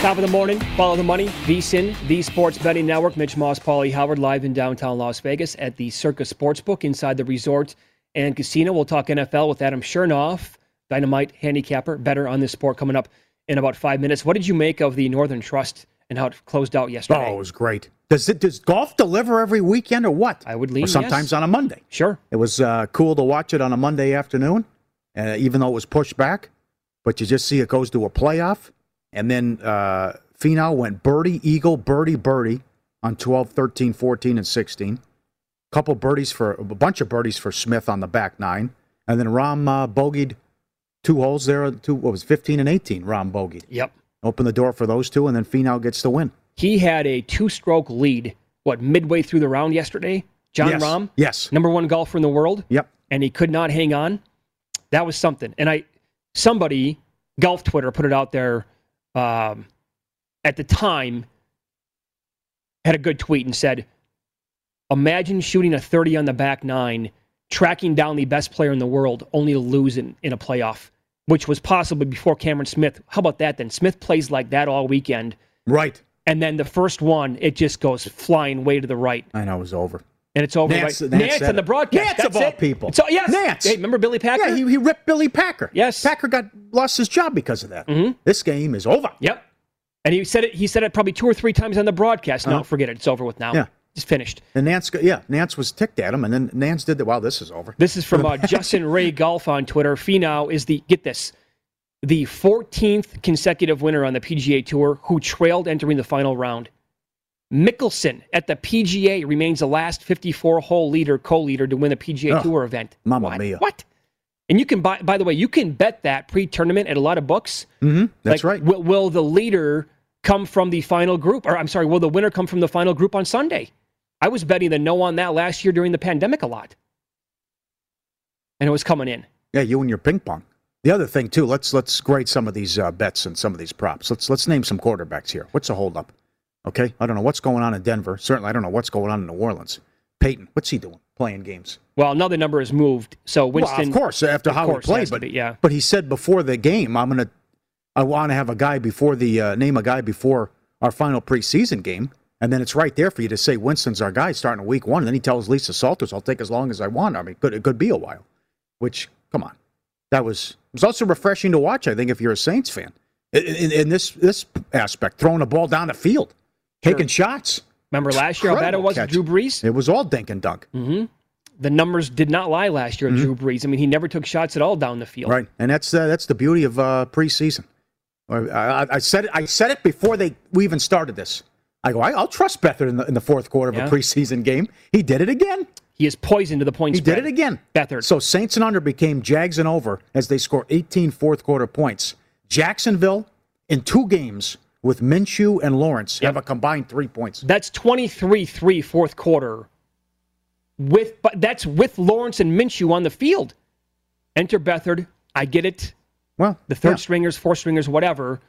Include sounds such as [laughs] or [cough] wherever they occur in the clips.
Top of the morning, follow the money, VSIN, the Sports Betting Network. Mitch Moss, Paulie Howard, live in downtown Las Vegas at the Circa Sportsbook inside the resort and casino. We'll talk NFL with Adam Chernoff, Dynamite handicapper, better on this sport coming up in about five minutes. What did you make of the Northern Trust and how it closed out yesterday? Oh, it was great. Does it does golf deliver every weekend or what? I would lean or sometimes yes. on a Monday. Sure. It was uh, cool to watch it on a Monday afternoon, uh, even though it was pushed back. But you just see it goes to a playoff. And then uh, Finau went birdie, eagle, birdie, birdie on 12, 13, 14, and 16. A Couple birdies for a bunch of birdies for Smith on the back nine. And then Rahm uh, bogeyed two holes there. Two, what was 15 and 18? Rahm bogeyed. Yep. Open the door for those two, and then Finau gets the win. He had a two stroke lead, what, midway through the round yesterday? Jon yes. Rahm? Yes. Number one golfer in the world? Yep. And he could not hang on. That was something. And I, somebody, golf Twitter, put it out there um, at the time, had a good tweet and said, Imagine shooting a 30 on the back nine, tracking down the best player in the world, only to lose in, in a playoff, which was possibly before Cameron Smith. How about that then? Smith plays like that all weekend. Right. And then the first one, it just goes flying way to the right. And I know it was over. And it's over. Nantz, right? Nantz, Nantz on the broadcast. Nantz That's of all it. people. All, yes. Nantz. Hey, remember Billy Packer? Yeah, he, he ripped Billy Packer. Yes. Packer got lost his job because of that. Mhm. This game is over. Yep. And he said it. He said it probably two or three times on the broadcast. No, Uh-huh. forget it. It's over with now. Yeah. It's finished. And Nantz, yeah, Nantz was ticked at him, and then Nantz did that. Wow, this is over. This is from uh, [laughs] Justin Ray Golf on Twitter. Finau is the get this, the 14th consecutive winner on the PGA Tour who trailed entering the final round. Mickelson at the PGA remains the last 54-hole leader, co-leader to win a PGA Oh, Tour event. Mamma what? mia. What? And you can buy. By the way, you can bet that pre-tournament at a lot of books. Mm-hmm. That's Like, right. Will, will the leader come from the final group? Or I'm sorry, will the winner come from the final group on Sunday? I was betting the no on that last year during the pandemic a lot. And it was coming in. Yeah, you and your ping pong. The other thing too, let's let's grade some of these uh, bets and some of these props. Let's let's name some quarterbacks here. What's the holdup? Okay, I don't know what's going on in Denver. Certainly, I don't know what's going on in New Orleans. Payton, what's he doing? Playing games. Well, another number has moved. So Winston. well, of course, after of how course, he played, but be, yeah. but he said before the game, I'm gonna, I want to have a guy before the uh, name a guy before our final preseason game, And then it's right there for you to say Winston's our guy starting in week one. And then he tells Lisa Salters, I'll take as long as I want. I mean, it could, it could be a while. Which, come on. That was it was also refreshing to watch, I think, if you're a Saints fan. In, in, in this this aspect, throwing a ball down the field, taking shots. Remember last year how bad it was. Drew Brees? It was all dink and dunk. hmm The numbers did not lie last year at Drew Brees. I mean, he never took shots at all down the field. Mm-hmm. Right, and that's uh, that's the beauty of uh, preseason. I, I, I said it. I said it before they we even started this. I go. I, I'll trust Beathard in the in the fourth quarter of Yeah. a preseason game. He did it again. He is poisoned to the point He spread. did it again. Beathard. So Saints and under became Jags and over as they score 18 fourth quarter points. Jacksonville in two games with Minshew and Lawrence have a combined three points. That's 23-3 fourth quarter. With but that's with Lawrence and Minshew on the field. Enter Beathard. I get it. Well, The third yeah. stringers, fourth stringers, whatever.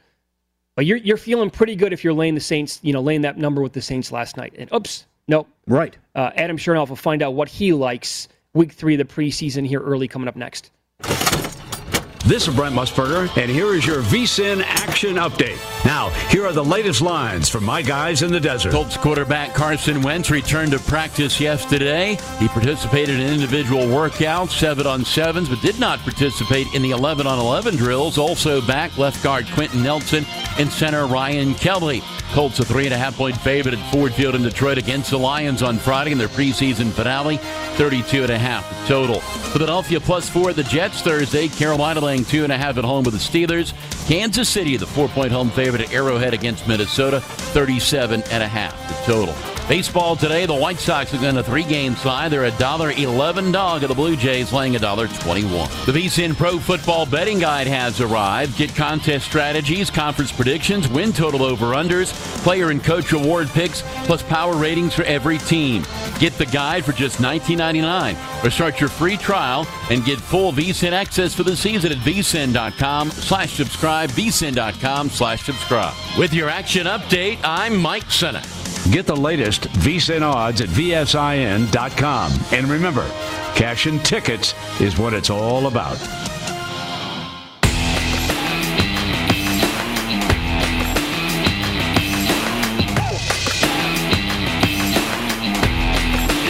But you're you're feeling pretty good if you're laying the Saints, you know, laying that number with the Saints last night. And oops, no. right. Uh, Adam Chernoff will find out what he likes week three of the preseason here early coming up next. This is Brent Musburger, and here is your VSIN action update. Now, here are the latest lines from my guys in the desert. Colts quarterback Carson Wentz returned to practice yesterday. He participated in individual workouts, seven on sevens, but did not participate in the 11 on 11 drills. Also back left guard Quenton Nelson and center Ryan Kelly. Colts a three and a half point favorite at Ford Field in Detroit against the Lions on Friday in their preseason finale. 32 and a half total. Philadelphia plus four at the Jets Thursday. Carolina laying two and a half at home with the Steelers. Kansas City, the four point home favorite at Arrowhead against Minnesota. 37 and a half the total. Baseball today, the White Sox are on a three-game side. They're a dollar eleven dog of the Blue Jays, laying a dollar twenty-one. The VSIN Pro Football Betting Guide has arrived. Get contest strategies, conference predictions, win total over/unders, player and coach reward picks, plus power ratings for every team. Get the guide for just $19.99, or start your free trial and get full VSIN access for the season at vsin.com/subscribe. vsin.com slash subscribe. With your action update, I'm Mike Senna. Get the latest VSIN odds at VSIN.com. And remember, cash and tickets is what it's all about.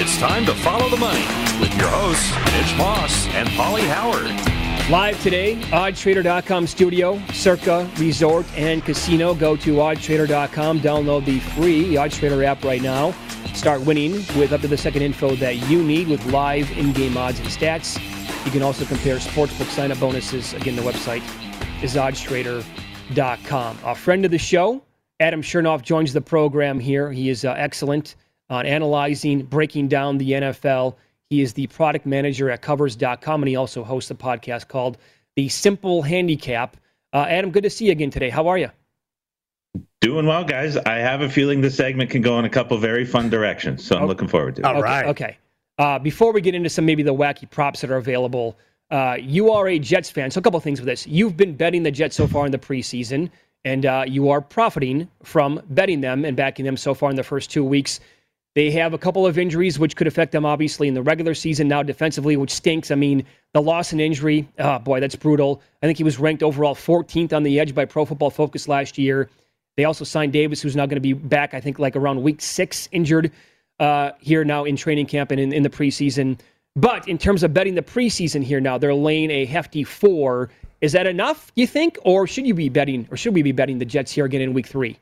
It's time to follow the money with your hosts, Mitch Moss and Paulie Howard. Live today, oddstrader.com studio, Circa Resort and Casino. Go to oddstrader.com, download the free OddTrader app right now. Start winning with up to the second info that you need with live in-game odds and stats. You can also compare sportsbook sign-up bonuses. Again, the website is oddstrader.com. A friend of the show, Adam Chernoff, joins the program here. He is uh, excellent on analyzing, breaking down the NFL. He is the product manager at covers.com, and he also hosts a podcast called The Simple Handicap. Uh, Adam, good to see you again today. How are you? Doing well, guys. I have a feeling this segment can go in a couple very fun directions, so I'm looking forward to it. All okay, right. Okay. Uh, before we get into some maybe the wacky props that are available, uh, you are a Jets fan. So a couple things with this. You've been betting the Jets so far in the preseason, and uh, you are profiting from betting them and backing them so far in the first two weeks. They have a couple of injuries which could affect them obviously in the regular season now defensively, which stinks. I mean, the loss and injury, oh boy, that's brutal. I think he was ranked overall 14th on the edge by Pro Football Focus last year. They also signed Davis, who's now going to be back, I think, like around week six, injured uh, here now in training camp and in, in the preseason. But in terms of betting the preseason here now, they're laying a hefty four. Is that enough, you think? Or should you be betting, or should we be betting the Jets here again in week three?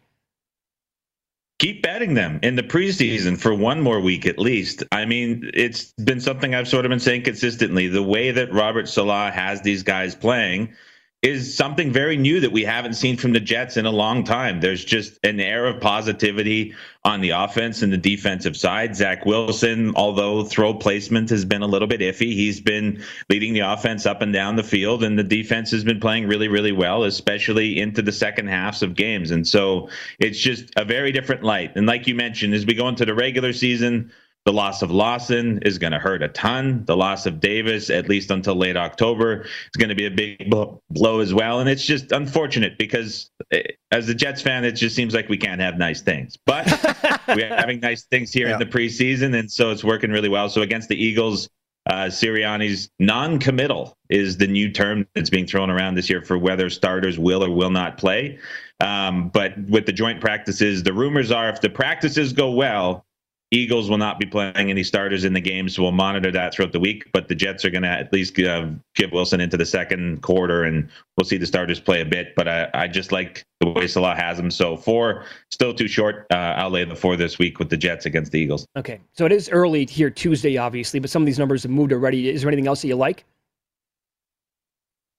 Keep betting them in the preseason for one more week at least. I mean, it's been something I've sort of been saying consistently. The way that Robert Salah has these guys playing is something very new that we haven't seen from the Jets in a long time. There's just an air of positivity on the offense and the defensive side. Zach Wilson, although throw placement has been a little bit iffy, he's been leading the offense up and down the field, and the defense has been playing really, really well, especially into the second halves of games. And so it's just a very different light. And like you mentioned, as we go into the regular season, the loss of Lawson is going to hurt a ton. The loss of Davis, at least until late October, is going to be a big blow as well. And it's just unfortunate because, eh, as a Jets fan, it just seems like we can't have nice things. But [laughs] we're having nice things here Yeah. in the preseason, and so it's working really well. So against the Eagles, Uh, Sirianni's non-committal is the new term that's being thrown around this year for whether starters will or will not play. Um, but with the joint practices, the rumors are if the practices go well, Eagles will not be playing any starters in the game, so we'll monitor that throughout the week. But the Jets are going to at least uh, give Wilson into the second quarter, and we'll see the starters play a bit. But I, I just like the way Salah has them. So four, still too short. Uh, I'll lay the four this week with the Jets against the Eagles. Okay, so it is early here Tuesday, obviously, but some of these numbers have moved already. Is there anything else that you like?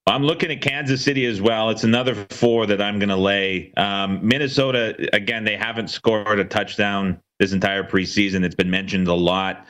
I'm looking at Kansas City as well. It's another four that I'm going to lay. Um, Minnesota, again, they haven't scored a touchdown this entire preseason. It's been mentioned a lot,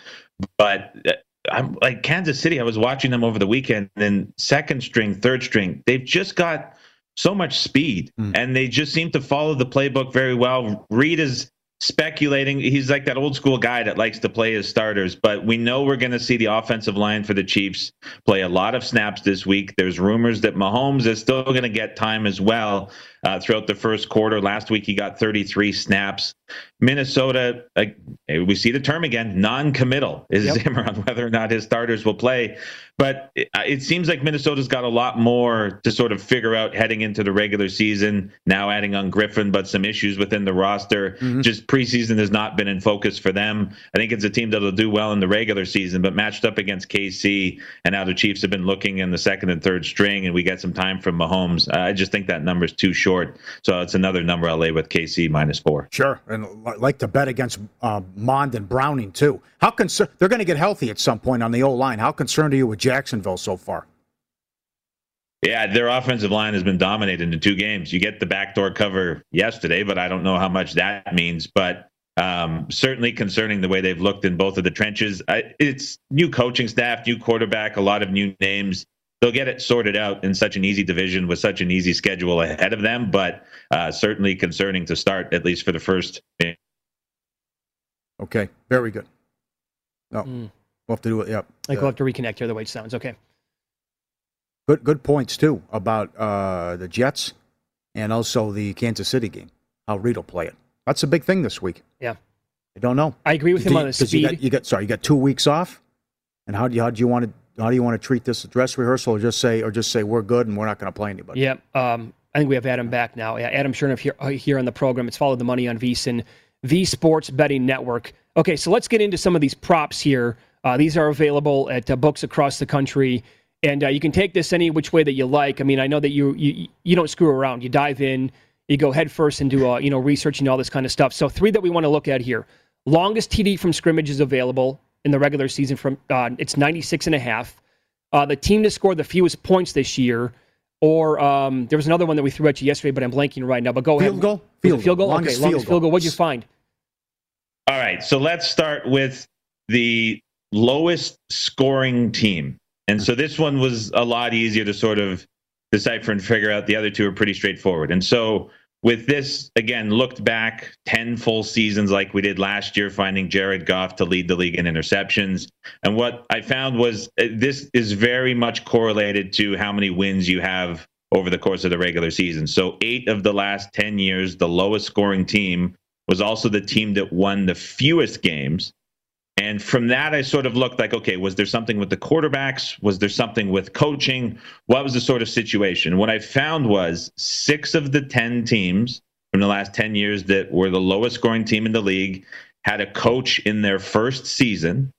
but uh, I'm like Kansas City. I was watching them over the weekend, and second string, third string, they've just got so much speed, mm. and they just seem to follow the playbook very well. Reid is speculating. He's like that old school guy that likes to play his starters, but we know we're going to see the offensive line for the Chiefs play a lot of snaps this week. There's rumors that Mahomes is still going to get time as well uh, throughout the first quarter. Last week he got 33 snaps. Minnesota, uh, we see the term again, non-committal is yep. Zimmer [laughs] on whether or not his starters will play. But it, uh, it, seems like Minnesota's got a lot more to sort of figure out heading into the regular season. Now adding on Griffen, but some issues within the roster. Mm-hmm. Just preseason has not been in focus for them. I think it's a team that'll do well in the regular season, but matched up against KC, and now the Chiefs have been looking in the second and third string, and we get some time from Mahomes. Uh, I just think that number's too short. So it's another number I'll lay with KC minus four. Sure, and like to bet against uh, Mond and Browning too. How concerned they're going to get healthy at some point on the O line? How concerned are you with Jacksonville so far? Yeah, their offensive line has been dominated in two games. You get the backdoor cover yesterday, but I don't know how much that means. But um, certainly concerning the way they've looked in both of the trenches. I, it's new coaching staff, new quarterback, a lot of new names they'll get it sorted out in such an easy division with such an easy schedule ahead of them. But uh, certainly concerning to start, at least for the first. Okay, very good. No, mm. we'll have to do it. Yep. Like we'll have to reconnect here. The way it sounds. Okay. Good, good points too about uh, the Jets and also the Kansas City game. How Reid will play it. That's a big thing this week. Yeah. I don't know. I agree with him on the speed. You got, you got sorry, you got two weeks off, and how do you how do you want to how do you want to treat this dress rehearsal, or just say, or just say we're good and we're not going to play anybody? Yeah, um, I think we have Adam back now. Yeah, Adam Chernoff here, uh, here on the program. It's follow the money on VSIN, the Sports Betting Network. Okay, so let's get into some of these props here. Uh, these are available at uh, books across the country, and uh, you can take this any which way that you like. I mean, I know that you you you don't screw around. You dive in, you go head first into uh, you know researching all this kind of stuff. So three that we want to look at here. Longest TD from scrimmage is available in the regular season from uh, it's 96 and a half. Uh, the team to score the fewest points this year, or um, there was another one that we threw at you yesterday, but I'm blanking right now. But go field ahead. Goal? Field, field goal. goal. Longest okay, longest field goal. What'd you find? All right, so let's start with the lowest scoring team, and so this one was a lot easier to sort of decipher and figure out. The other two are pretty straightforward, and so with this again looked back 10 full seasons like we did last year finding jared goff to lead the league in interceptions. And what i found was uh, this is very much correlated to how many wins you have over the course of the regular season. So eight of the last 10 years the lowest scoring team was also the team that won the fewest games and from that, I sort of looked like, okay, was there something with the quarterbacks? Was there something with coaching? What was the sort of situation? What I found was six of the 10 teams from the last 10 years that were the lowest scoring team in the league had a coach in their first season.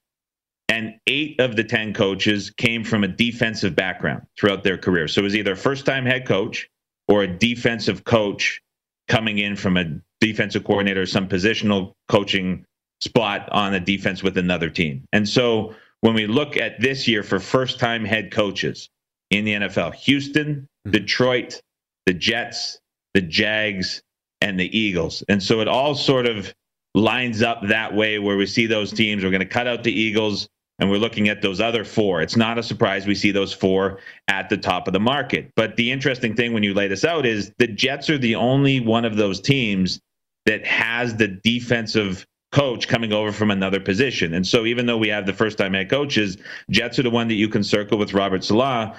And eight of the 10 coaches came from a defensive background throughout their career. So it was either a first time head coach or a defensive coach coming in from a defensive coordinator, or some positional coaching spot on a defense with another team. And so when we look at this year for first time head coaches in the NFL, Houston, mm-hmm. Detroit, the Jets, the Jags, and the Eagles. And so it all sort of lines up that way where we see those teams. We're going to cut out the Eagles and we're looking at those other four. It's not a surprise we see those four at the top of the market. But the interesting thing when you lay this out is the Jets are the only one of those teams that has the defensive coach coming over from another position. And so even though we have the first time head coaches, Jets are the one that you can circle with Robert Salah.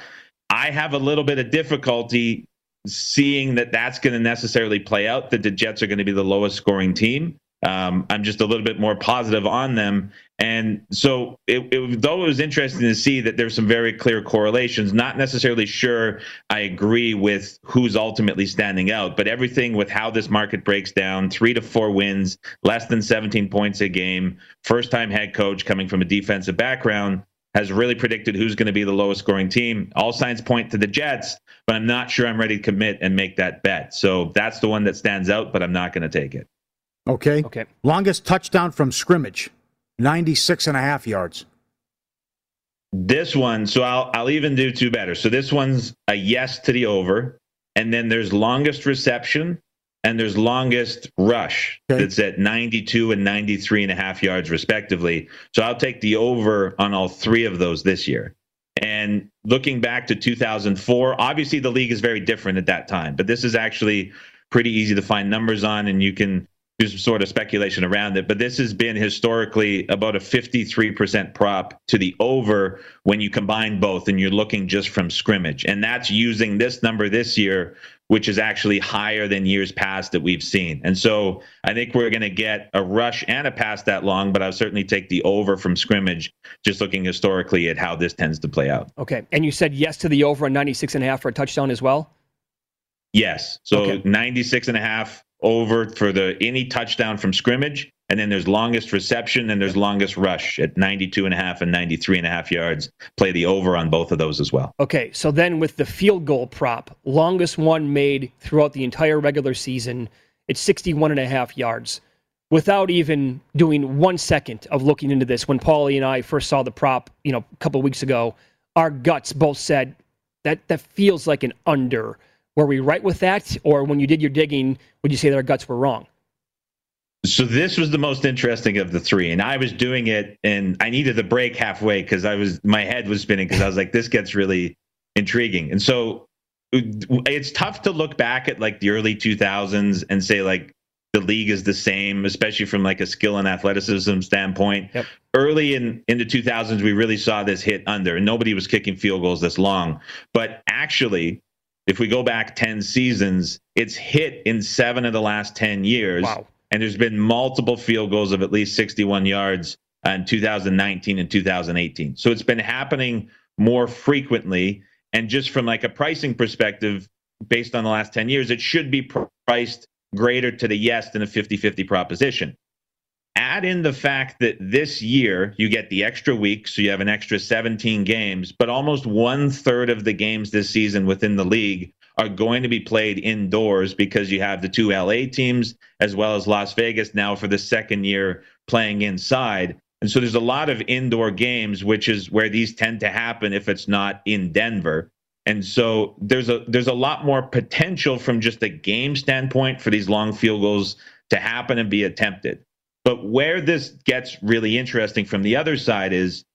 I have a little bit of difficulty seeing that that's going to necessarily play out, that the Jets are going to be the lowest scoring team. Um, I'm just a little bit more positive on them. And so, it, it, though it was interesting to see that there's some very clear correlations, not necessarily sure I agree with who's ultimately standing out, but everything with how this market breaks down three to four wins, less than 17 points a game, first time head coach coming from a defensive background has really predicted who's going to be the lowest scoring team. All signs point to the Jets, but I'm not sure I'm ready to commit and make that bet. So that's the one that stands out, but I'm not going to take it. Okay. Okay. Longest touchdown from scrimmage, 96 and a half yards. This one, so I'll I'll even do two better. So this one's a yes to the over, and then there's longest reception and there's longest rush Okay. that's at 92 and 93 and a half yards respectively. So I'll take the over on all three of those this year. And looking back to 2004, obviously the league is very different at that time, but this is actually pretty easy to find numbers on, and you can do some sort of speculation around it. But this has been historically about a 53% prop to the over when you combine both and you're looking just from scrimmage. And that's using this number this year, which is actually higher than years past that we've seen. And so I think we're going to get a rush and a pass that long, but I'll certainly take the over from scrimmage, just looking historically at how this tends to play out. Okay. And you said yes to the over on 96 and a half for a touchdown as well? Yes. So Okay. 96 and a half over for the any touchdown from scrimmage. And then there's longest reception and there's longest rush at 92 and a half and 93 and a half yards. Play the over on both of those as well. Okay, so then with the field goal prop, longest one made throughout the entire regular season, it's 61 and a half yards. Without even doing one second of looking into this, when Paulie and I first saw the prop, you know, a couple weeks ago, our guts both said that that feels like an under. Were we right with that? Or when you did your digging, would you say that our guts were wrong? So this was the most interesting of the three, and I was doing it, and I needed the break halfway because I was my head was spinning because I was like, this gets really intriguing, and so it's tough to look back at like the early 2000s and say like the league is the same, especially from like a skill and athleticism standpoint. Yep. Early in in the 2000s, we really saw this hit under, and nobody was kicking field goals this long. But actually, if we go back 10 seasons, it's hit in seven of the last 10 years. Wow. And there's been multiple field goals of at least 61 yards in 2019 and 2018. So it's been happening more frequently. And just from like a pricing perspective, based on the last 10 years, it should be priced greater to the yes than a 50 50 proposition. Add in the fact that this year you get the extra week, so you have an extra 17 games, but almost one third of the games this season within the league are going to be played indoors because you have the two LA teams as well as Las Vegas now for the second year playing inside. And so there's a lot of indoor games, which is where these tend to happen if it's not in Denver. And so there's a there's a lot more potential from just a game standpoint for these long field goals to happen and be attempted. But where this gets really interesting from the other side is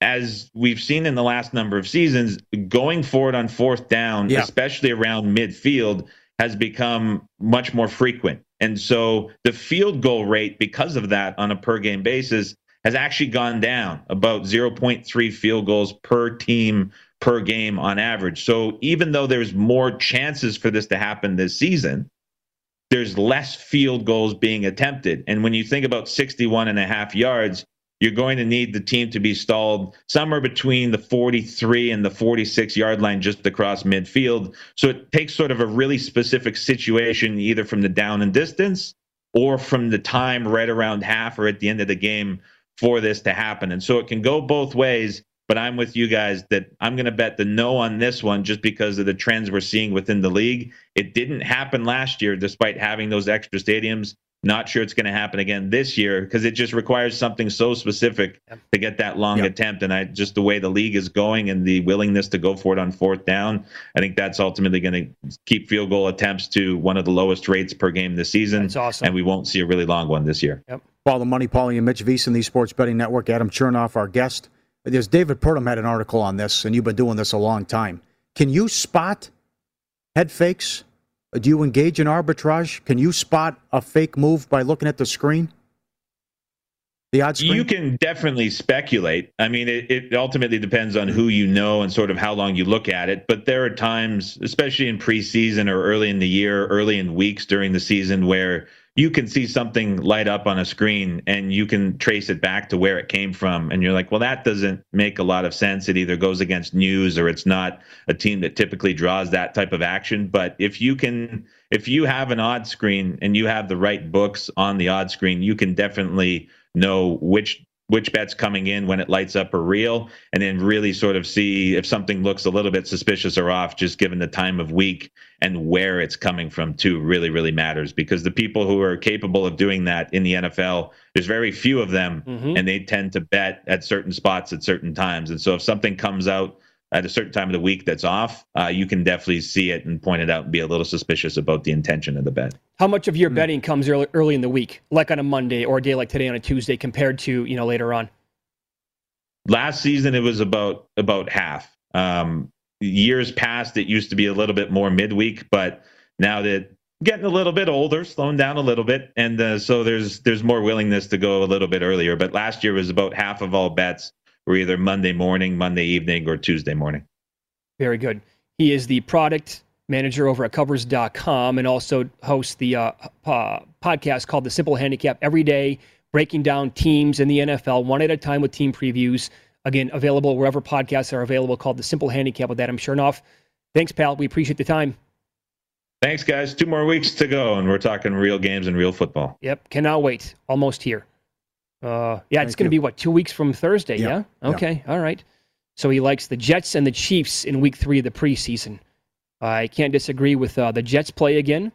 as we've seen in the last number of seasons, going forward on fourth down, Yeah. especially around midfield, has become much more frequent. And so the field goal rate, because of that on a per game basis, has actually gone down about 0.3 field goals per team per game on average. So even though there's more chances for this to happen this season, there's less field goals being attempted. And when you think about 61 and a half yards, you're going to need the team to be stalled somewhere between the 43 and the 46 yard line just across midfield. So it takes sort of a really specific situation, either from the down and distance or from the time right around half or at the end of the game for this to happen. And so it can go both ways. But I'm with you guys that I'm going to bet the no on this one just because of the trends we're seeing within the league. It didn't happen last year despite having those extra stadiums. Not sure it's going to happen again this year because it just requires something so specific to get that long Yep. attempt. And I just the way the league is going and the willingness to go for it on fourth down, I think that's ultimately going to keep field goal attempts to one of the lowest rates per game this season. That's awesome. And we won't see a really long one this year. Yep. Follow the Money, Paulie and Mitch VSIN, the Sports Betting Network. Adam Chernoff, our guest. There's David Purdum had an article on this, and you've been doing this a long time. Can you spot head fakes? Uh, do you engage in arbitrage? Can you spot a fake move by looking at the screen? The odds screen? You can definitely speculate. I mean, it, it ultimately depends on who you know and sort of how long you look at it. But there are times, especially in preseason or early in the year, early in weeks during the season, where you can see something light up on a screen and you can trace it back to where it came from. And you're like well that doesn't make a lot of sense. It either goes against news or it's not a team that typically draws that type of action. But if you can if you have an odd screen and you have the right books on the odd screen you can definitely know which which bets coming in when it lights up are real and then really sort of see if something looks a little bit suspicious or off just given the time of week and where it's coming from too really really matters because the people who are capable of doing that in the NFL there's very few of them Mhm. and they tend to bet at certain spots at certain times and so if something comes out at a certain time of the week that's off uh, you can definitely see it and point it out and be a little suspicious about the intention of the bet. How much of your betting comes early, early in the week, like on a Monday or a day like today on a Tuesday, compared to you know later on? last season it was about about half. Um years past it used to be a little bit more midweek but now that getting a little bit older slowing down a little bit and uh, so there's there's more willingness to go a little bit earlier. But last year was about half of all bets were either monday morning monday evening or tuesday morning Very good. He is the product manager over at covers.com and also hosts the uh, uh, podcast called The Simple Handicap every day, breaking down teams in the NFL one at a time with team previews. Again, available wherever podcasts are available, called The Simple Handicap with Adam Chernoff. Thanks, pal. We appreciate the time. thanks guys two more weeks to go and we're talking real games and real football Yep, cannot wait. Almost here. Uh, yeah, it's going to be what two weeks from Thursday. Yeah. Yeah, yeah. Okay. All right. So he likes the Jets and the Chiefs in Week Three of the preseason. I can't disagree with uh, the Jets play again,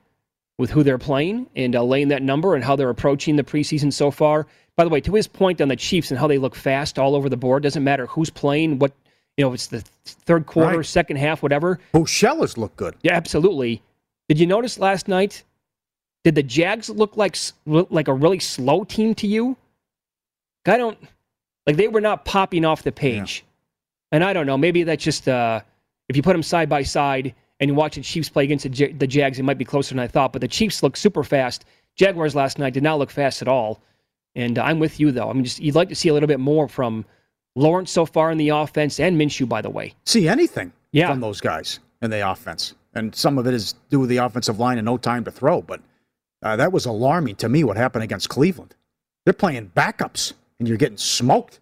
with who they're playing and uh, laying that number and how they're approaching the preseason so far. By the way, to his point on the Chiefs and how they look fast all over the board, doesn't matter who's playing, what you know, if it's the third quarter, Right. second half, whatever. Buechele's look good. Yeah, absolutely. Did you notice last night? Did the Jags look like s- like a really slow team to you? I don't like they were not popping off the page, and I don't know. Maybe that's just uh, if you put them side by side and you watch the Chiefs play against the, J- the Jags, it might be closer than I thought. But the Chiefs look super fast. Jaguars last night did not look fast at all. And uh, I'm with you though. I mean, just you'd like to see a little bit more from Lawrence so far in the offense and Minshew, by the way. See anything Yeah. from those guys in the offense. And some of it is due to the offensive line and no time to throw. But uh, that was alarming to me what happened against Cleveland. They're playing backups and you're getting smoked.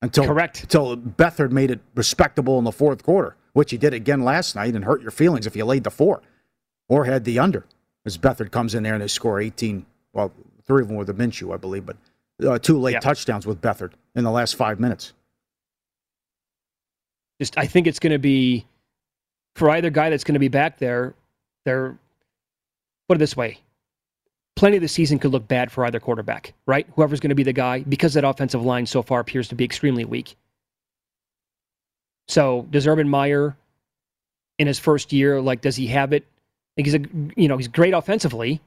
Until, Correct. Until Beathard made it respectable in the fourth quarter, which he did again last night and hurt your feelings if you laid the four or had the under. As Beathard comes in there and they score 18, well, three of them with a Minshew, I believe, but uh, two late Yeah. touchdowns with Beathard in the last five minutes. just I think it's going to be for either guy that's going to be back there. They're put it this way: plenty of the season could look bad for either quarterback, right? Whoever's going to be the guy, because that offensive line so far appears to be extremely weak. So does Urban Meyer, in his first year, like does he have it? Like he's a you know he's great offensively.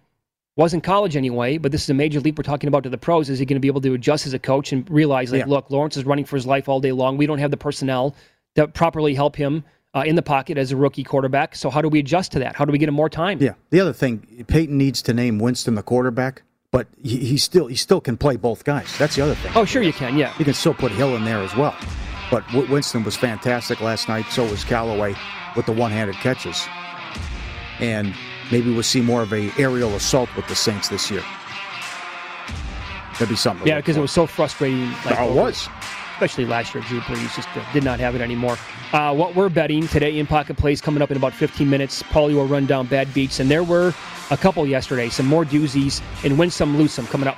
Was in college anyway, but this is a major leap we're talking about to the pros. Is he going to be able to adjust as a coach and realize, like, Yeah. look, Lawrence is running for his life all day long. We don't have the personnel to properly help him uh, in the pocket as a rookie quarterback. So how do we adjust to that? How do we get him more time? Yeah. The other thing, Payton needs to name Winston the quarterback, but he, he still he still can play both guys. That's the other thing. Oh, sure you can. Yeah. You can still put Hill in there as well. But W- Winston was fantastic last night. So was Callaway with the one-handed catches. And maybe we'll see more of a aerial assault with the Saints this year. That'd be something. Yeah, because it was so frustrating. Like, Oh, it was. Especially last year, Drew Brees just uh, did not have it anymore. Uh, what we're betting today in Pocket Plays coming up in about 15 minutes. Paulie will run down bad beats, and there were a couple yesterday. Some more doozies, and win some, lose some coming up.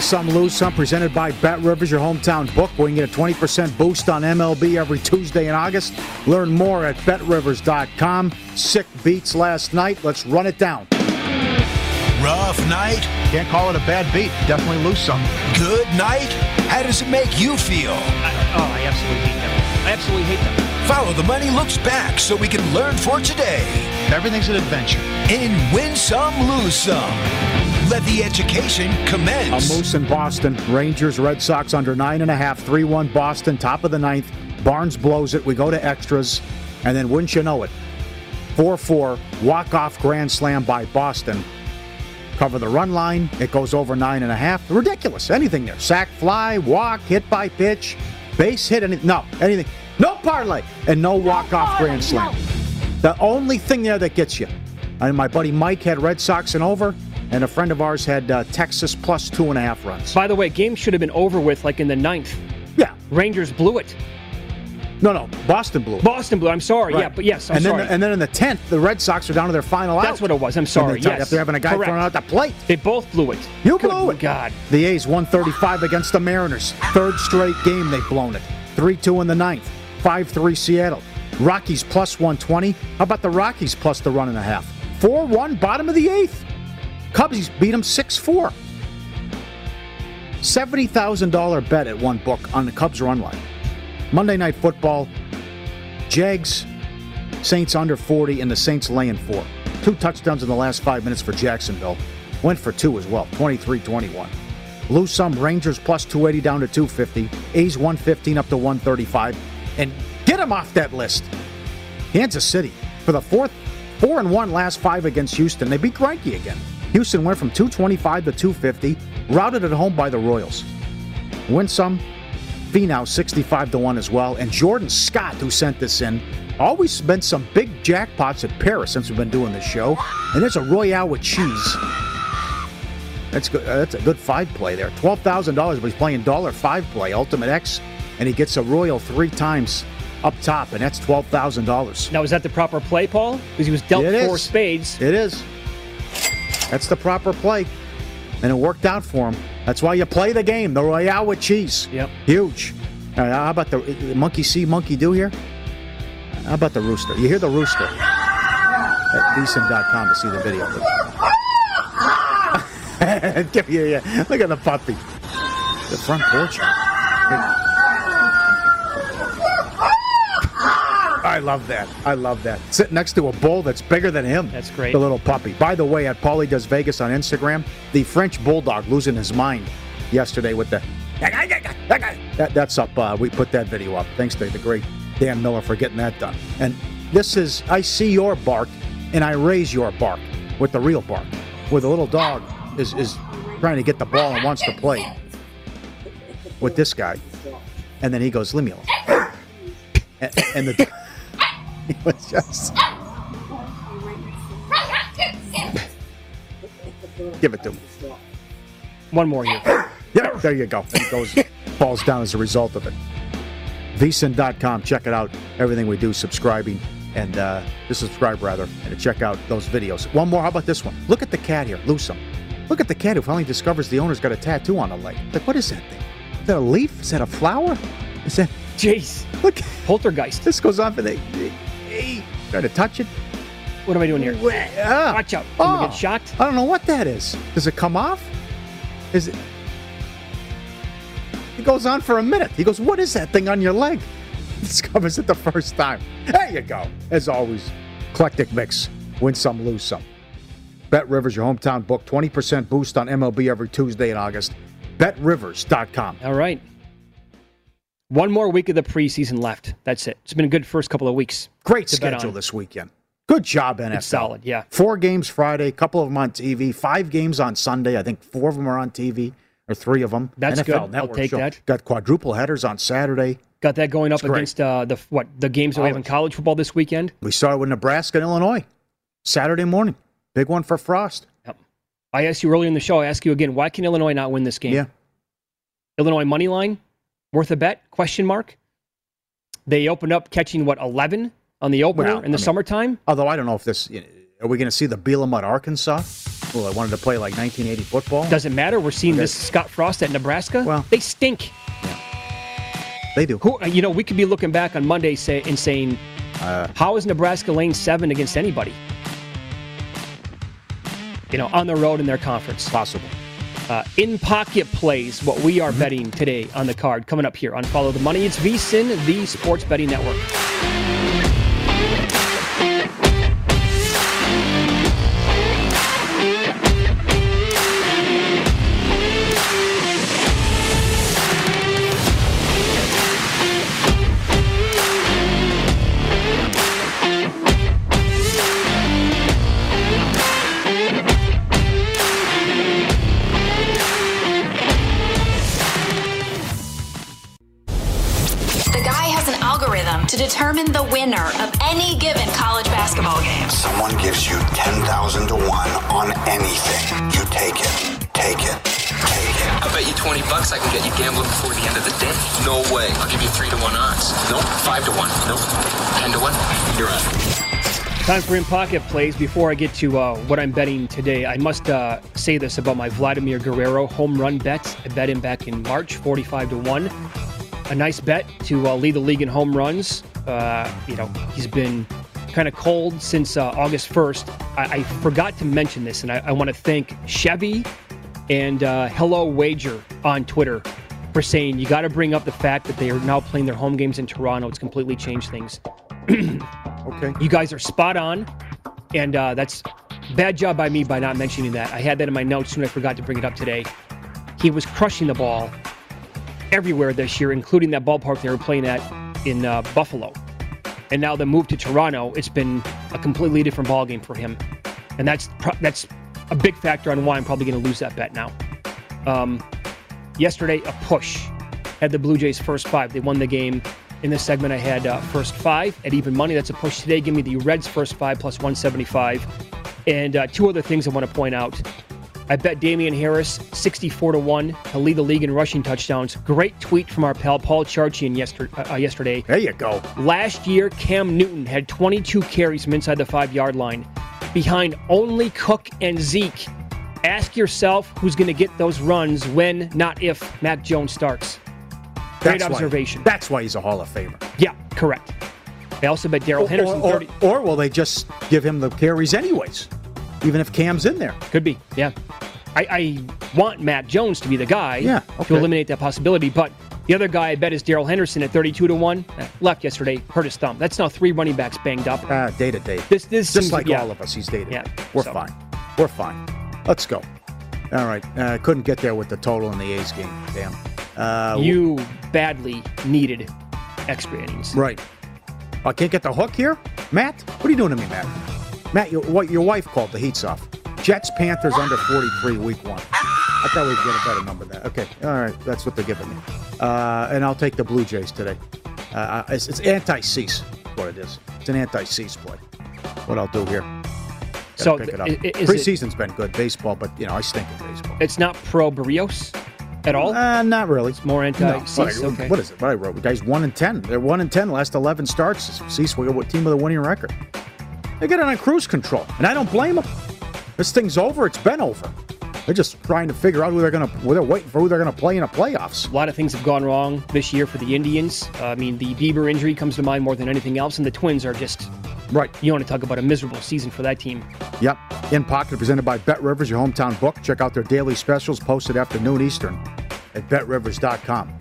Win some, lose some. Presented by Bet Rivers, your hometown book. We can get a 20% boost on MLB every Tuesday in August. Learn more at betrivers.com. Sick beats last night. Let's run it down. Rough night? Can't call it a bad beat. Definitely lose some. Good night? How does it make you feel? I, oh, I absolutely hate them. I absolutely hate them. Follow the Money Looks Back so we can learn for today. Everything's an adventure. And win some, lose some. Let the education commence. A moose in Boston. Rangers, Red Sox under nine and a half. 3 1 Boston, top of the ninth. Barnes blows it. We go to extras. And then, wouldn't you know it, 4 4, walk off grand slam by Boston. Cover the run line. It goes over nine and a half. Ridiculous. Anything there. Sac fly, walk, hit by pitch, base hit. Any, no, anything. No parlay. And no walk off grand slam. The only thing there that gets you. And my buddy Mike had Red Sox and over and a friend of ours had uh, Texas plus two and a half runs. By the way, game should have been over with like in the ninth. Yeah, Rangers blew it. No, no, Boston blew. Boston blew. I'm sorry. Right. Yeah, but yes, I'm and then, sorry. and then in the tenth, the Red Sox are down to their final out. That's what it was. I'm sorry. Yes, After having a guy Correct. thrown out the plate, they both blew it. you Good blew it. God. The A's 135 against the Mariners. Third straight game they've blown it. 3-2 in the ninth. 5-3 Seattle. Rockies plus 120. How about the Rockies plus the run and a half? 4-1 bottom of the eighth. Cubs beat them 6-4. $70,000 bet at one book on the Cubs run line. Monday Night Football, Jags, Saints under 40, and the Saints laying four. Two touchdowns in the last five minutes for Jacksonville. Went for two as well, 23 21. Lose some, Rangers plus 280 down to 250. A's 115 up to 135. And get him off that list. Kansas City, for the fourth, four and one last five against Houston. They beat Greinke again. Houston went from 225 to 250, routed at home by the Royals. Win some, Finau 65 to 1 as well. And Jordan Scott, who sent this in, always been some big jackpots at Paris since we've been doing this show. And there's a Royale with cheese. That's good. Uh, that's a good five play there. Twelve thousand dollars, but he's playing dollar five play, Ultimate X, and he gets a Royal three times up top, and that's twelve thousand dollars. Now, is that the proper play, Paul? Because he was dealt It four is. spades. It is. That's the proper play, and it worked out for him. That's why you play the game, the Royale with cheese. Yep. Huge. All right, how about the monkey see, monkey do here? How about the rooster? You hear the rooster at VSIN.com to see the video. [laughs] Give me a, yeah. Look at the puppy. The front porch. I love that. I love that. Sitting next to a bull that's bigger than him. That's great. The little puppy. By the way, at Paulie Does Vegas on Instagram, the French bulldog losing his mind yesterday with the. That, that's up. Uh, we put that video up. Thanks to the great Dan Miller for getting that done. And this is I see your bark and I raise your bark with the real bark, where the little dog is, is trying to get the ball and wants to play with this guy. And then he goes, Leave me alone. [laughs] and, and the. He was just. Give it to him. One more year. Yeah, there you go. It goes, falls down as a result of it. VSIN.com. Check it out. Everything we do, subscribing and uh, to subscribe rather, and to check out those videos. One more. How about this one? Look at the cat here, Lusum. Look at the cat who finally discovers the owner's got a tattoo on the leg. Like, what is that thing? Is that a leaf? Is that a flower? Is that? Jeez. Look, poltergeist. This goes on for the. Hey, try to touch it. What am I doing here? Ah. Watch out. I'm gonna Oh, get shocked. I don't know what that is. Does it come off? Is it? It goes on for a minute. He goes, "What is that thing on your leg?" [laughs] Discovers it the first time. There you go. As always, eclectic mix. Win some, lose some. Bet Rivers, your hometown book. Twenty percent boost on MLB every Tuesday in August. BetRivers.com. All right. One more week of the preseason left. That's it. It's been a good first couple of weeks. Great schedule this weekend. Good job, NFL. It's solid, yeah. Four games Friday, a couple of them on TV, five games on Sunday. I think four of them are on TV, or three of them. That's NFL good. I'll take show. that. Got quadruple headers on Saturday. Got that going up It's against uh, the what the games that we have in college football this weekend. We started with Nebraska and Illinois Saturday morning. Big one for Frost. I asked you earlier in the show. I ask you again. Why can Illinois not win this game? Yeah. Illinois money line worth a bet? Question mark. They opened up catching what eleven on the opener Well, in the I mean- summertime. Although I don't know if this are we going to see the Bielema Arkansas? Well, I wanted to play like 1980 football. Doesn't matter. We're seeing Okay. this Scott Frost at Nebraska. Well- they stink. They do. Who, you know, we could be looking back on Monday say, and saying, Uh, how is Nebraska laying seven against anybody? You know, on the road in their conference. Possible. Uh, in pocket plays, what we are betting today on the card. Coming up here on Follow the Money. It's VSIN, the Sports Betting Network. Winner of any given college basketball game. Someone gives you 10,000 to 1 on anything. You take it. Take it. Take it. I bet you 20 bucks I can get you gambling before the end of the day. No way. I'll give you 3 to 1 odds. Nope. 5 to 1. Nope. 10 to 1. You're on. Time for in pocket plays. Before I get to uh, what I'm betting today, I must uh, say this about my Vladimir Guerrero home run bets. I bet him back in March, 45 to 1. A nice bet to uh, lead the league in home runs. Uh, you know, he's been kind of cold since uh, August 1st. I, I forgot to mention this, and I, I want to thank Chevy and uh, Hello Wager on Twitter for saying you got to bring up the fact that they are now playing their home games in Toronto. It's completely changed things. [clears throat] okay. You guys are spot on, and uh, that's bad job by me by not mentioning that. I had that in my notes, and I forgot to bring it up today. He was crushing the ball everywhere this year, including that ballpark they were playing at in uh, Buffalo. And now the move to Toronto, it's been a completely different ballgame for him, and that's pro- that's a big factor on why I'm probably going to lose that bet now. Um, yesterday, a push had the Blue Jays first five. They won the game. In this segment, I had uh, first five at even money. That's a push today. Give me the Reds first five plus 175. And uh, two other things I want to point out. I bet Damien Harris 64 to 1 to lead the league in rushing touchdowns. Great tweet from our pal Paul Charchian yesterday. Uh, yesterday. There you go. Last year, Cam Newton had 22 carries from inside the five yard line, behind only Cook and Zeke. Ask yourself who's going to get those runs when, not if, Mac Jones starts. Great That's why- observation. that's why he's a Hall of Famer. Yeah, correct. I also bet Darrell Henderson or, 30. or, or will they just give him the carries anyways, even if Cam's in there? Could be, yeah. I, I want Mac Jones to be the guy Yeah, to eliminate that possibility, but the other guy I bet is Darrell Henderson at 32 to 1. Uh, Left yesterday, hurt his thumb. That's now three running backs banged up. Ah, day to day. This, this Just like yeah. all of us, he's dated. Yeah, We're so. fine. We're fine. Let's go. All right. Uh, couldn't get there with the total in the A's game. Damn. Uh, You badly needed extra innings. Right. I can't get the hook here? Matt? What are you doing to me, Matt? Matt, your, what, your wife called the heats off. Jets, Panthers under 43 week one. I thought we'd get a better number than that. Okay. All right. That's what they're giving me. Uh, and I'll take the Blue Jays today. Uh, it's, it's anti-cease, what it is. It's an anti-cease play. What I'll do here. Gotta So pick it up. is it- Preseason's been good baseball, but you know I stink at baseball. It's not pro Berrios at all? Uh, not really. It's more anti No. What, I- okay. what is it? What I wrote? The guy's one and ten. They're one and ten. Last eleven starts. Cease what team with a winning record? They get it on cruise control, and I don't blame them. This thing's over. It's been over. They're just trying to figure out who they're going to. who They're waiting for who they're going to play in the playoffs. A lot of things have gone wrong this year for the Indians. Uh, I mean, the Bieber injury comes to mind more than anything else, and the Twins are just right. You want to talk about a miserable season for that team? Yep. In Pocket presented by Bet Rivers, your hometown book. Check out their daily specials posted after noon Eastern at betrivers.com.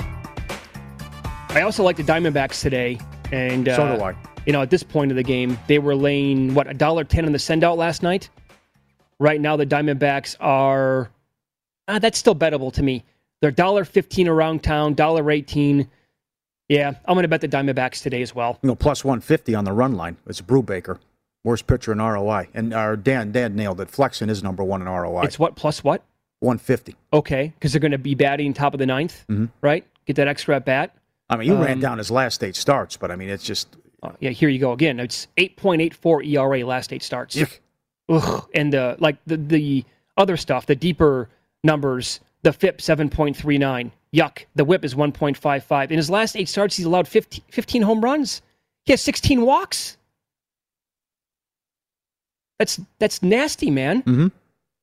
I also like the Diamondbacks today, and uh, So do I. You know, at this point of the game, they were laying what a dollar ten in the sendout last night. Right now, the Diamondbacks are ah, that's still bettable to me. They're dollar fifteen around town, dollar eighteen. Yeah, I'm going to bet the Diamondbacks today as well. You know, plus 150 on the run line. It's Brubaker. Worst pitcher in ROI. And our Dan, Dan nailed it. Flexen is number one in ROI. It's what plus what? 150. Okay, because they're going to be batting top of the ninth, Mhm. right? Get that extra at bat. I mean, you ran Um, down his last eight starts, but I mean, it's just. Uh, yeah, here you go again. It's 8.84 ERA last eight starts. Ugh. And the like the the other stuff, the deeper numbers, the FIP 7.39. Yuck. The WHIP is 1.55. In his last eight starts, he's allowed 15, 15 home runs. He has 16 walks. That's that's nasty, man. Mm-hmm.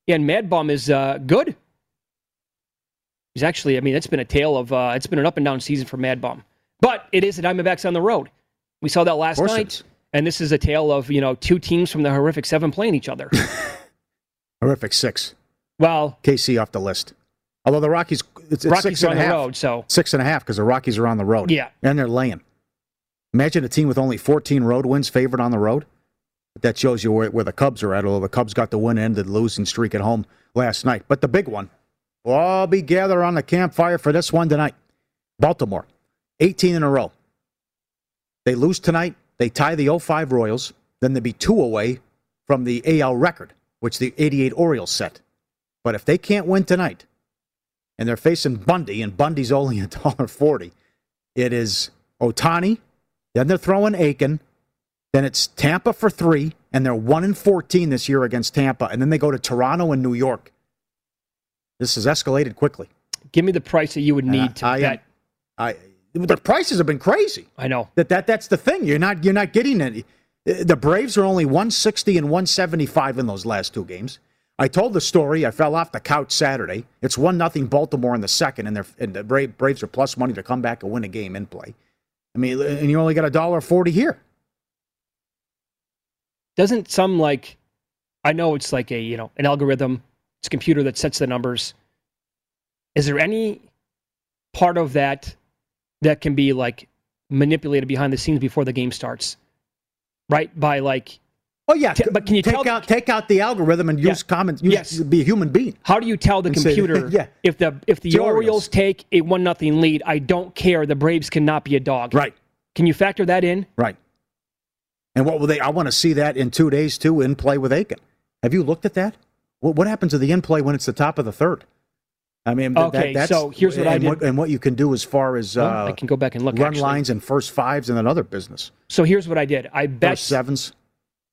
Yeah, and Mad Bum is uh, good. He's actually, I mean, it's been a tale of, uh, it's been an up and down season for Mad Bum. But it is the Diamondbacks on the road. We saw that last night. And this is a tale of, you know, two teams from the horrific seven playing each other. [laughs] Horrific six. Well, KC off the list. Although the Rockies, it's, it's Rockies six are and on a the road, so Six and a half because the Rockies are on the road. Yeah. And they're laying. Imagine a team with only 14 road wins favored on the road. That shows you where, where the Cubs are at, although the Cubs got the win and ended the losing streak at home last night. But the big one, we'll all be gathered on the campfire for this one tonight. Baltimore, 18 in a row. They lose tonight. They tie the 05 Royals. Then they'd be two away from the AL record, which the 88 Orioles set. But if they can't win tonight, and they're facing Bundy, and Bundy's only [laughs] a dollar forty. It is Ohtani, then they're throwing Aiken, then it's Tampa for three, and they're one and fourteen this year against Tampa, and then they go to Toronto and New York. This has escalated quickly. give me the price that you would need to I, bet. I, the prices have been crazy. I know. That that that's the thing. You're not you're not getting any. The Braves are only 160 and 175 in those last two games. I told the story. I fell off the couch Saturday. It's one nothing Baltimore in the second, and, and the Bra- Braves are plus money to come back and win a game in play. I mean, and you only got a dollar forty here. Doesn't some like, I know it's like a, you know, an algorithm, it's a computer that sets the numbers. Is there any part of that that can be like manipulated behind the scenes before the game starts? Right? By like Oh yeah, T- but can you take tell the- out take out the algorithm and use common use, Yes. be a human being? How do you tell the And say- computer [laughs] yeah. if the if the the Orioles. Orioles. take a one nothing lead? I don't care. The Braves cannot be a dog. Right. Can you factor that in? Right. And what will they? I want to see that in two days too. In play with Aiken. Have you looked at that? What, what happens to the in play when it's the top of the third? I mean, Okay, that, that's, so here's what I did. What, and what you can do as far as Well, uh, I can go back and look. run actually. lines and first fives and another business. So here's what I did. I bet First sevens.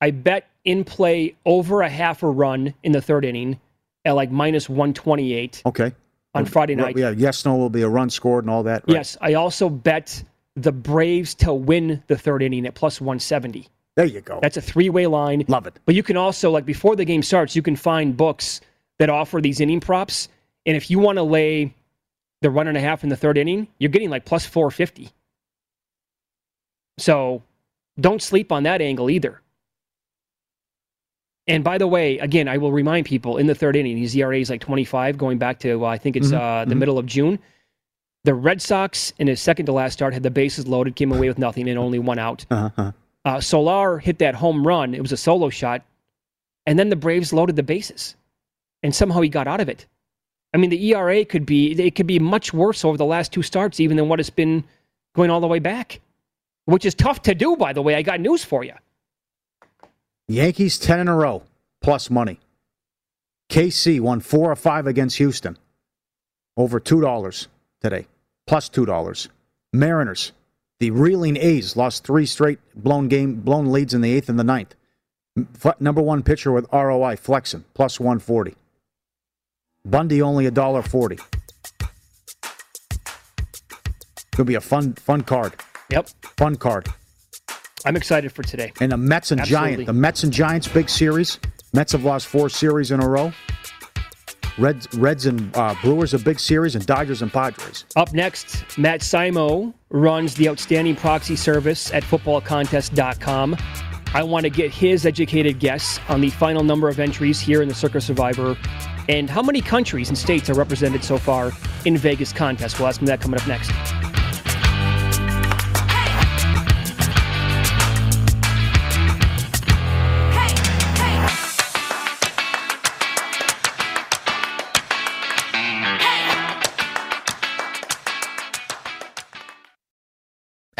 I bet in play over a half a run in the third inning at like minus one twenty eight Okay. on Friday night. Yeah. Yes. No. Will be a run scored and all that. right? Yes, I also bet the Braves to win the third inning at plus one seventy. There you go. That's a three way line. Love it. But you can also, like before the game starts, you can find books that offer these inning props. And if you want to lay the run and a half in the third inning, you're getting like plus 450. So don't sleep on that angle either. And by the way, again, I will remind people in the third inning, his ERA is like 25, going back to, uh, I think it's Mhm, uh, the mhm. middle of June. The Red Sox, in his second to last start, had the bases loaded, came away with nothing, and only one out. Uh-huh. Uh, Soler hit that home run. It was a solo shot. And then the Braves loaded the bases. And somehow he got out of it. I mean, the ERA could be it could be much worse over the last two starts, even than what it's been going all the way back. Which is tough to do, by the way. I got news for you. Yankees 10 in a row plus money. KC won four or five against Houston. Over $2 today, plus $2. Mariners, the reeling A's lost three straight blown game, blown leads in the eighth and the ninth. Number one pitcher with ROI, Flexen, plus 140. Bundy only a dollar forty. Could be a fun, fun card. Yep. Fun card. I'm excited for today. And the Mets and Absolutely. Giants, the Mets and Giants big series. Mets have lost four series in a row. Reds, Reds and uh, Brewers a big series, and Dodgers and Padres. Up next, Matt Simo runs the outstanding proxy service at footballcontest.com. I want to get his educated guess on the final number of entries here in the Circa Survivor and how many countries and states are represented so far in Vegas contest. We'll ask him that coming up next.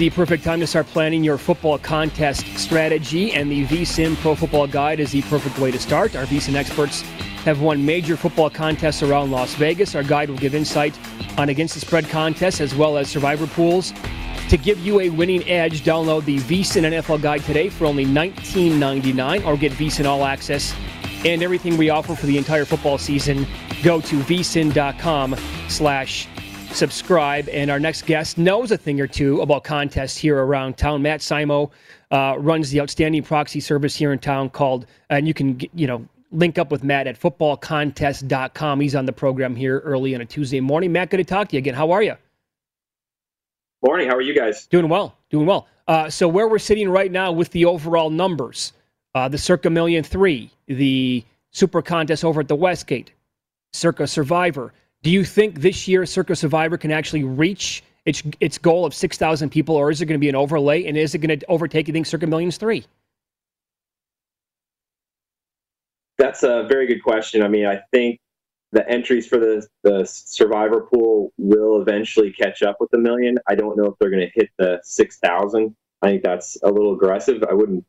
The perfect time to start planning your football contest strategy, and the VSIN Pro Football Guide is the perfect way to start. Our VSIN experts have won major football contests around Las Vegas. Our guide will give insight on against the spread contests as well as survivor pools. To give you a winning edge, download the VSIN NFL Guide today for only $19.99 or get VSIN All Access and everything we offer for the entire football season. Go to vsin.com slash subscribe. And our next guest knows a thing or two about contests here around town. Matt Simo uh, runs the outstanding proxy service here in town called, and you can, you know, link up with Matt at footballcontest.com. He's on the program here early on a Tuesday morning. Matt, good to talk to you again. How are you? Morning. How are you guys? Doing well. Doing well. Uh, so where we're sitting right now with the overall numbers, uh, the Circa Million Three, the Super Contest over at the Westgate, Circa Survivor. Do you think this year Circa Survivor can actually reach its its goal of six thousand people, or is it going to be an overlay? And is it going to overtake? You think Circa Millions Three? That's a very good question. I mean, I think the entries for the, the survivor pool will eventually catch up with the million. I don't know if they're going to hit the 6,000. I think that's a little aggressive. I wouldn't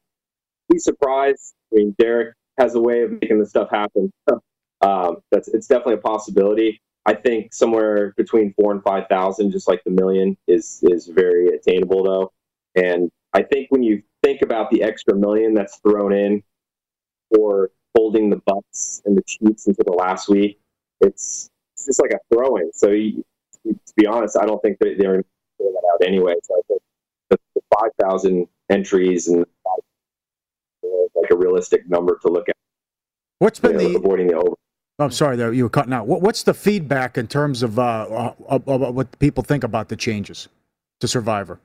be surprised. I mean, Derek has a way of making this stuff happen. [laughs] um, that's it's definitely a possibility. I think somewhere between four and five thousand, just like the million, is is very attainable though. And I think when you think about the extra million that's thrown in for holding the Bucks and the Chiefs into the last week, it's, it's just like a throw in. So you, to be honest, I don't think that they're going to figure that out anyway. So I think the, the five thousand entries and like a realistic number to look at. What's been you know, the avoiding the over? I'm sorry, there you were cutting out. What, what's the feedback in terms of uh, of, of what people think about the changes to Survivor?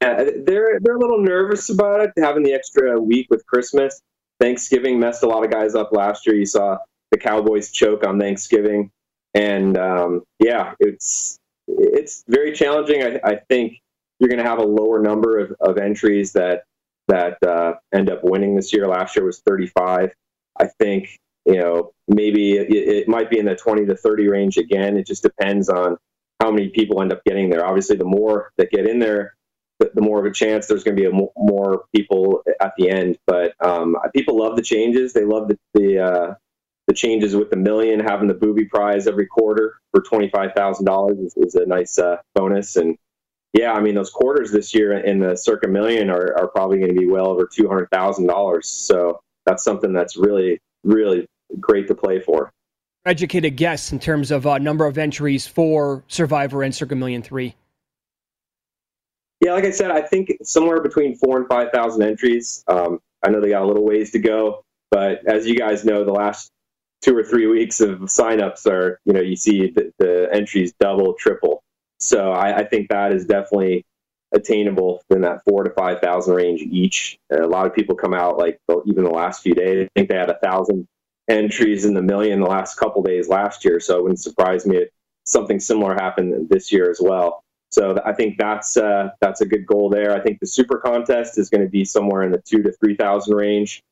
Yeah, they're they're a little nervous about it, having the extra week with Christmas. Thanksgiving messed a lot of guys up last year. You saw the Cowboys choke on Thanksgiving, and um, yeah, it's it's very challenging. I, I think you're going to have a lower number of, of entries that that uh, end up winning this year. Last year was 35. I think you know maybe it, it might be in the 20 to 30 range again. It just depends on how many people end up getting there. Obviously, the more that get in there, the, the more of a chance there's going to be mo- more people at the end. But um, people love the changes. They love the the, uh, the changes with the million, having the booby prize every quarter for twenty five thousand dollars is, is a nice uh, bonus. And yeah, I mean those quarters this year in the circa million are, are probably going to be well over two hundred thousand dollars. So that's something that's really really great to play for. Educated guess in terms of uh, number of entries for Survivor and Circa Million Three. Yeah, like I said, I think somewhere between four and five thousand entries. Um, I know they got a little ways to go, but as you guys know, the last two or three weeks of signups are, you know, you see the, the entries double, triple. So I, I, think that is definitely attainable in that four to five thousand range each. a lot of people come out like even the last few days. I think they had a thousand entries in the million the last couple days last year. So it wouldn't surprise me if something similar happened this year as well. So I think that's uh, that's a good goal there. I think the super contest is going to be somewhere in the two to three thousand range.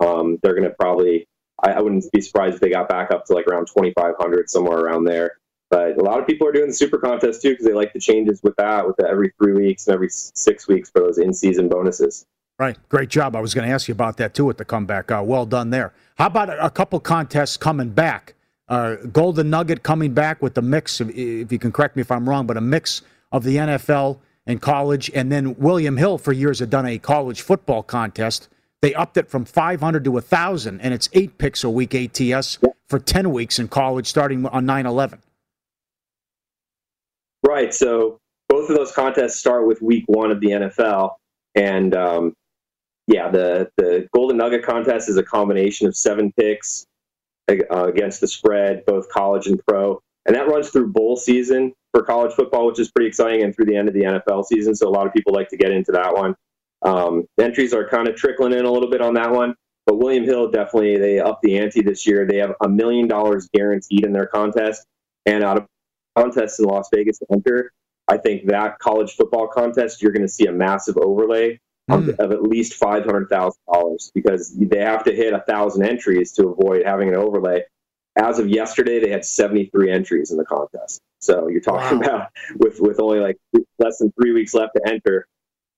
Um, they're going to probably I, I, wouldn't be surprised if they got back up to like around twenty five hundred somewhere around there. But a lot of people are doing the super contest too because they like the changes with that, with the every three weeks and every six weeks for those in season bonuses. Right, great job. I was going to ask you about that too at the comeback. Uh, well done there. How about a, a couple contests coming back? Uh, Golden Nugget coming back with the mix, if, if you can correct me if I'm wrong, but a mix of the NFL and college. And then William Hill for years had done a college football contest. They upped it from 500 to 1,000, and it's eight picks a week ATS for 10 weeks in college starting on 9 11. Right. So both of those contests start with week one of the NFL. And um, yeah, the, the Golden Nugget contest is a combination of seven picks uh, against the spread, both college and pro. And that runs through bowl season for college football, which is pretty exciting, and through the end of the NFL season. So a lot of people like to get into that one. Um, entries are kind of trickling in a little bit on that one, but William Hill definitely they up the ante this year. They have a million dollars guaranteed in their contest, and out of contests in Las Vegas to enter, I think that college football contest you're going to see a massive overlay mm. of, of, at least five hundred thousand dollars because they have to hit a thousand entries to avoid having an overlay. As of yesterday, they had seventy three entries in the contest. So you're talking wow. about with with only like less than three weeks left to enter,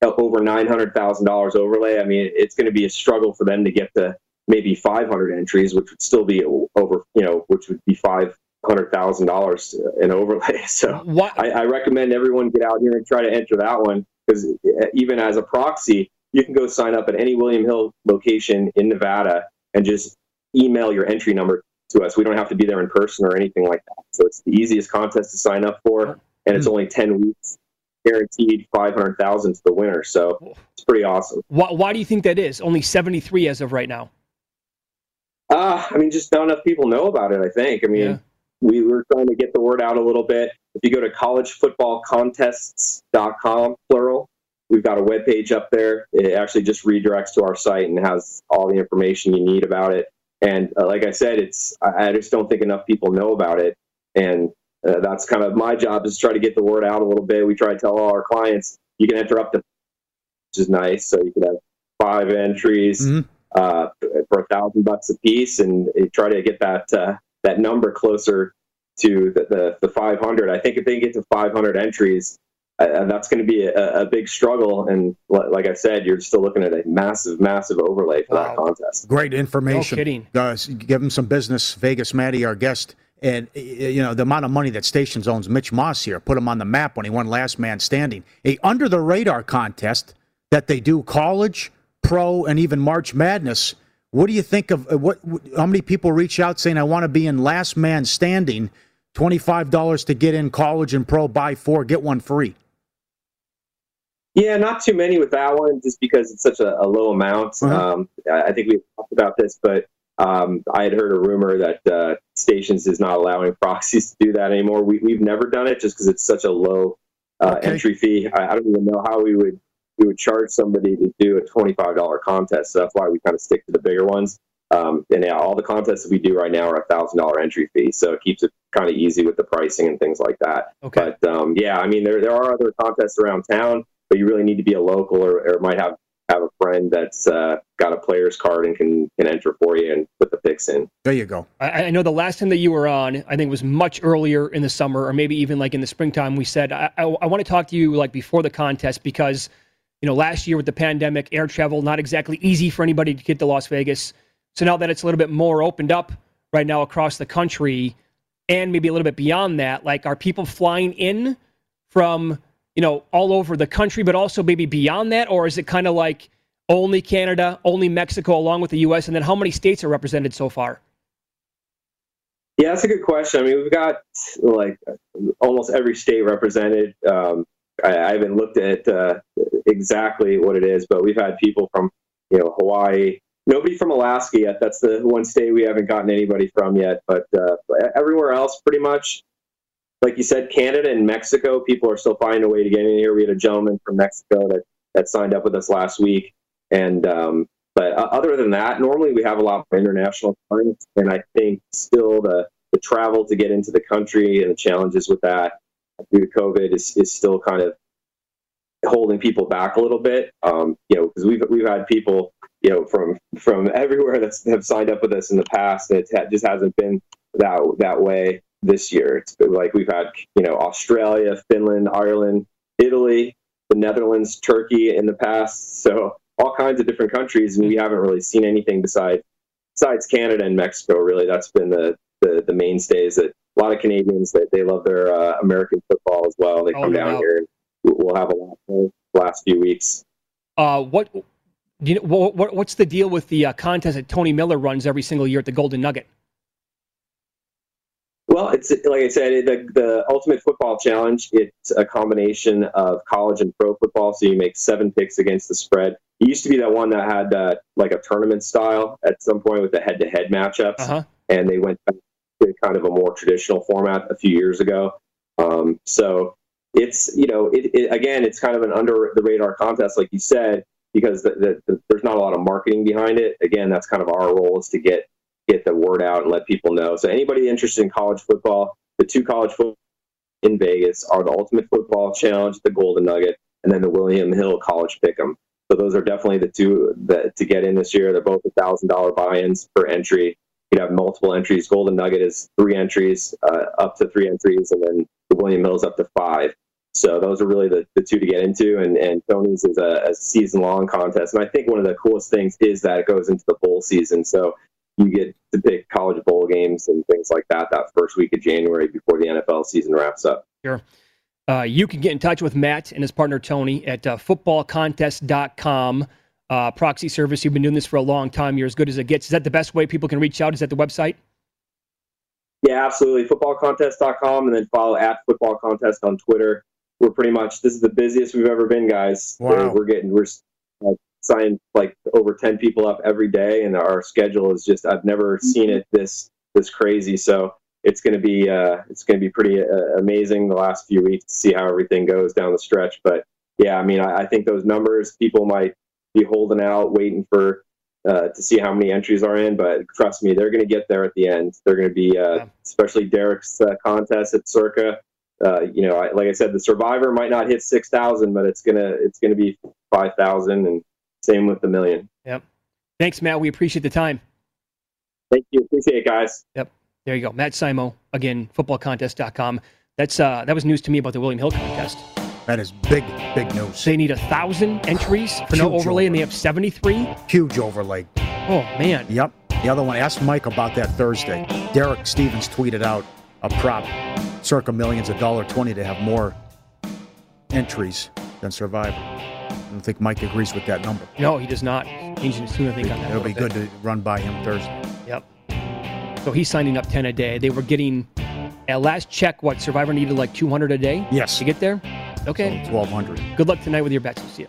over nine hundred thousand dollars overlay. I mean, it's going to be a struggle for them to get to maybe five hundred entries, which would still be over, you know, which would be five hundred thousand dollars in overlay. [laughs] So I, I, recommend everyone get out here and try to enter that one because even as a proxy, you can go sign up at any William Hill location in Nevada and just email your entry number to us. We don't have to be there in person or anything like that. So it's the easiest contest to sign up for, and it's hmm. only ten weeks, guaranteed five hundred thousand to the winner. So it's pretty awesome. Why, why do you think that is? Only seventy three as of right now. Uh, I mean, just not enough people know about it. I think. I mean, yeah. We were trying to get the word out a little bit. If you go to collegefootballcontests.com, plural, we've got a web page up there. It actually just redirects to our site and has all the information you need about it. And uh, like I said, it's I, I, just don't think enough people know about it, and uh, that's kind of my job is to try to get the word out a little bit. We try to tell all our clients you can enter up to, which is nice. So you can have five entries mm-hmm. uh, for a thousand bucks a piece, and try to get that uh, that number closer to the, the, the 500. I think if they get to 500 entries, uh, that's going to be a, a, big struggle. And like I said, you're still looking at a massive, massive overlay for wow. that contest. Great information. No kidding. Uh, give him some business. Vegas Matty, our guest. And, you know, the amount of money that Stations owns Mitch Moss here put him on the map when he won Last Man Standing. A under the radar contest that they do college, pro, and even March Madness. What do you think of uh, what? How many people reach out saying, I want to be in Last Man Standing? $25 to get in college and pro, buy four, get one free. Yeah, not too many with that one, just because it's such a, a low amount. Uh-huh. Um, I think we talked about this, but um, I had heard a rumor that uh, Stations is not allowing [laughs] proxies to do that anymore. We, have never done it just because it's such a low uh, okay. entry fee. I, I, don't even know how we would we would charge somebody to do a twenty five dollar contest. So that's why we kind of stick to the bigger ones. Um, and yeah, all the contests that we do right now are a thousand dollar entry fee, so it keeps it kind of easy with the pricing and things like that. Okay. But um, yeah, I mean, there there are other contests around town but you really need to be a local or, or might have have a friend that's uh, got a player's card and can can enter for you and put the picks in. There you go. I, I, know the last time that you were on, I think it was much earlier in the summer, or maybe even like in the springtime. We said I, I, I want to talk to you like before the contest because you know last year with the pandemic, air travel not exactly easy for anybody to get to Las Vegas. So now that it's a little bit more opened up right now across the country, and maybe a little bit beyond that, like are people flying in from you know, all over the country, but also maybe beyond that? Or is it kind of like only Canada, only Mexico, along with the U.S.? And then how many states are represented so far? Yeah, that's a good question. I mean, we've got like almost every state represented. Um, I, I, haven't looked at uh, exactly what it is, but we've had people from, you know, Hawaii, nobody from Alaska yet. That's the one state we haven't gotten anybody from yet. But uh, everywhere else, pretty much, like you said, Canada and Mexico, people are still finding a way to get in here. We had a gentleman from Mexico that that signed up with us last week, and um, but uh, other than that, normally we have a lot of international clients, and I think still the the travel to get into the country and the challenges with that due to COVID is, is still kind of holding people back a little bit. Um, you know, because we've we've had people you know from from everywhere that have signed up with us in the past, and it just hasn't been that that way this year. It's been like we've had you know Australia, Finland, Ireland, Italy, the Netherlands, Turkey in the past. So all kinds of different countries, and we haven't really seen anything besides besides Canada and Mexico. Really, that's been the the, the mainstays that a lot of Canadians that they love their uh, American football as well. They oh, come down here. and We'll have a lot the last few weeks. Uh, what do you know, what, what's the deal with the uh, contest that Tony Miller runs every single year at the Golden Nugget? Well, it's like I said, the, the Ultimate Football Challenge. It's a combination of college and pro football. So you make seven picks against the spread. It used to be that one that had uh, like a tournament style at some point with the head-to-head matchups, uh-huh. and they went back kind of a more traditional format a few years ago. Um, so it's you know it, it, again it's kind of an under the radar contest like you said because the, the, the, there's not a lot of marketing behind it. Again that's kind of our role is to get get the word out and let people know. So anybody interested in college football the two college football in vegas are the ultimate football challenge the golden nugget and then the william hill college pick'em. So those are definitely the two that to get in this year. They're both a thousand dollar buy-ins per entry you have multiple entries golden nugget is three entries uh, up to three entries and then the william hill is up to five so those are really the, the two to get into. And, and Tony's is a, a season long contest. And I think one of the coolest things is that it goes into the bowl season. So you get to pick college bowl games and things like that that first week of January before the NFL season wraps up. Sure. Uh, you can get in touch with Matt and his partner Tony at uh, footballcontest.com. Uh, proxy service. You've been doing this for a long time. You're as good as it gets. Is that the best way people can reach out? Is that the website? Yeah, absolutely. Footballcontest.com and then follow at Football Contest on Twitter we're pretty much this is the busiest we've ever been, guys. Wow. We're, we're getting we're uh, signing like over ten people up every day, and our schedule is just I've never seen it this this crazy. So it's going to be uh, it's going to be pretty uh, amazing the last few weeks to see how everything goes down the stretch. But yeah, I mean, I, I think those numbers people might be holding out, waiting for uh, to see how many entries are in. But trust me, they're going to get there at the end. They're going to be, uh, yeah. especially Derek's uh, contest at Circa uh, you know, I, like I said, the survivor might not hit six thousand, but it's gonna it's gonna be five thousand, and same with the million. Yep. Thanks, Matt. We appreciate the time. Thank you. Appreciate it, guys. Yep. There you go, Matt Simo again, footballcontest.com. That's uh, that was news to me about the William Hill contest. That is big, big news. They need a thousand entries for Huge no overlay, overlay, and they have seventy-three. Huge overlay. Oh man. Yep. The other one. Ask Mike about that Thursday. Derek Stevens tweeted out a prop circa millions of dollar twenty to have more entries than Survivor. I don't think Mike agrees with that number. No, he does not. He's soon I think on that. It'll be good to run by him Thursday. Yep. So he's signing up ten a day. They were getting at last check what Survivor needed like two hundred a day. Yes. To get there. Okay. So Twelve hundred. Good luck tonight with your bets. We'll see you.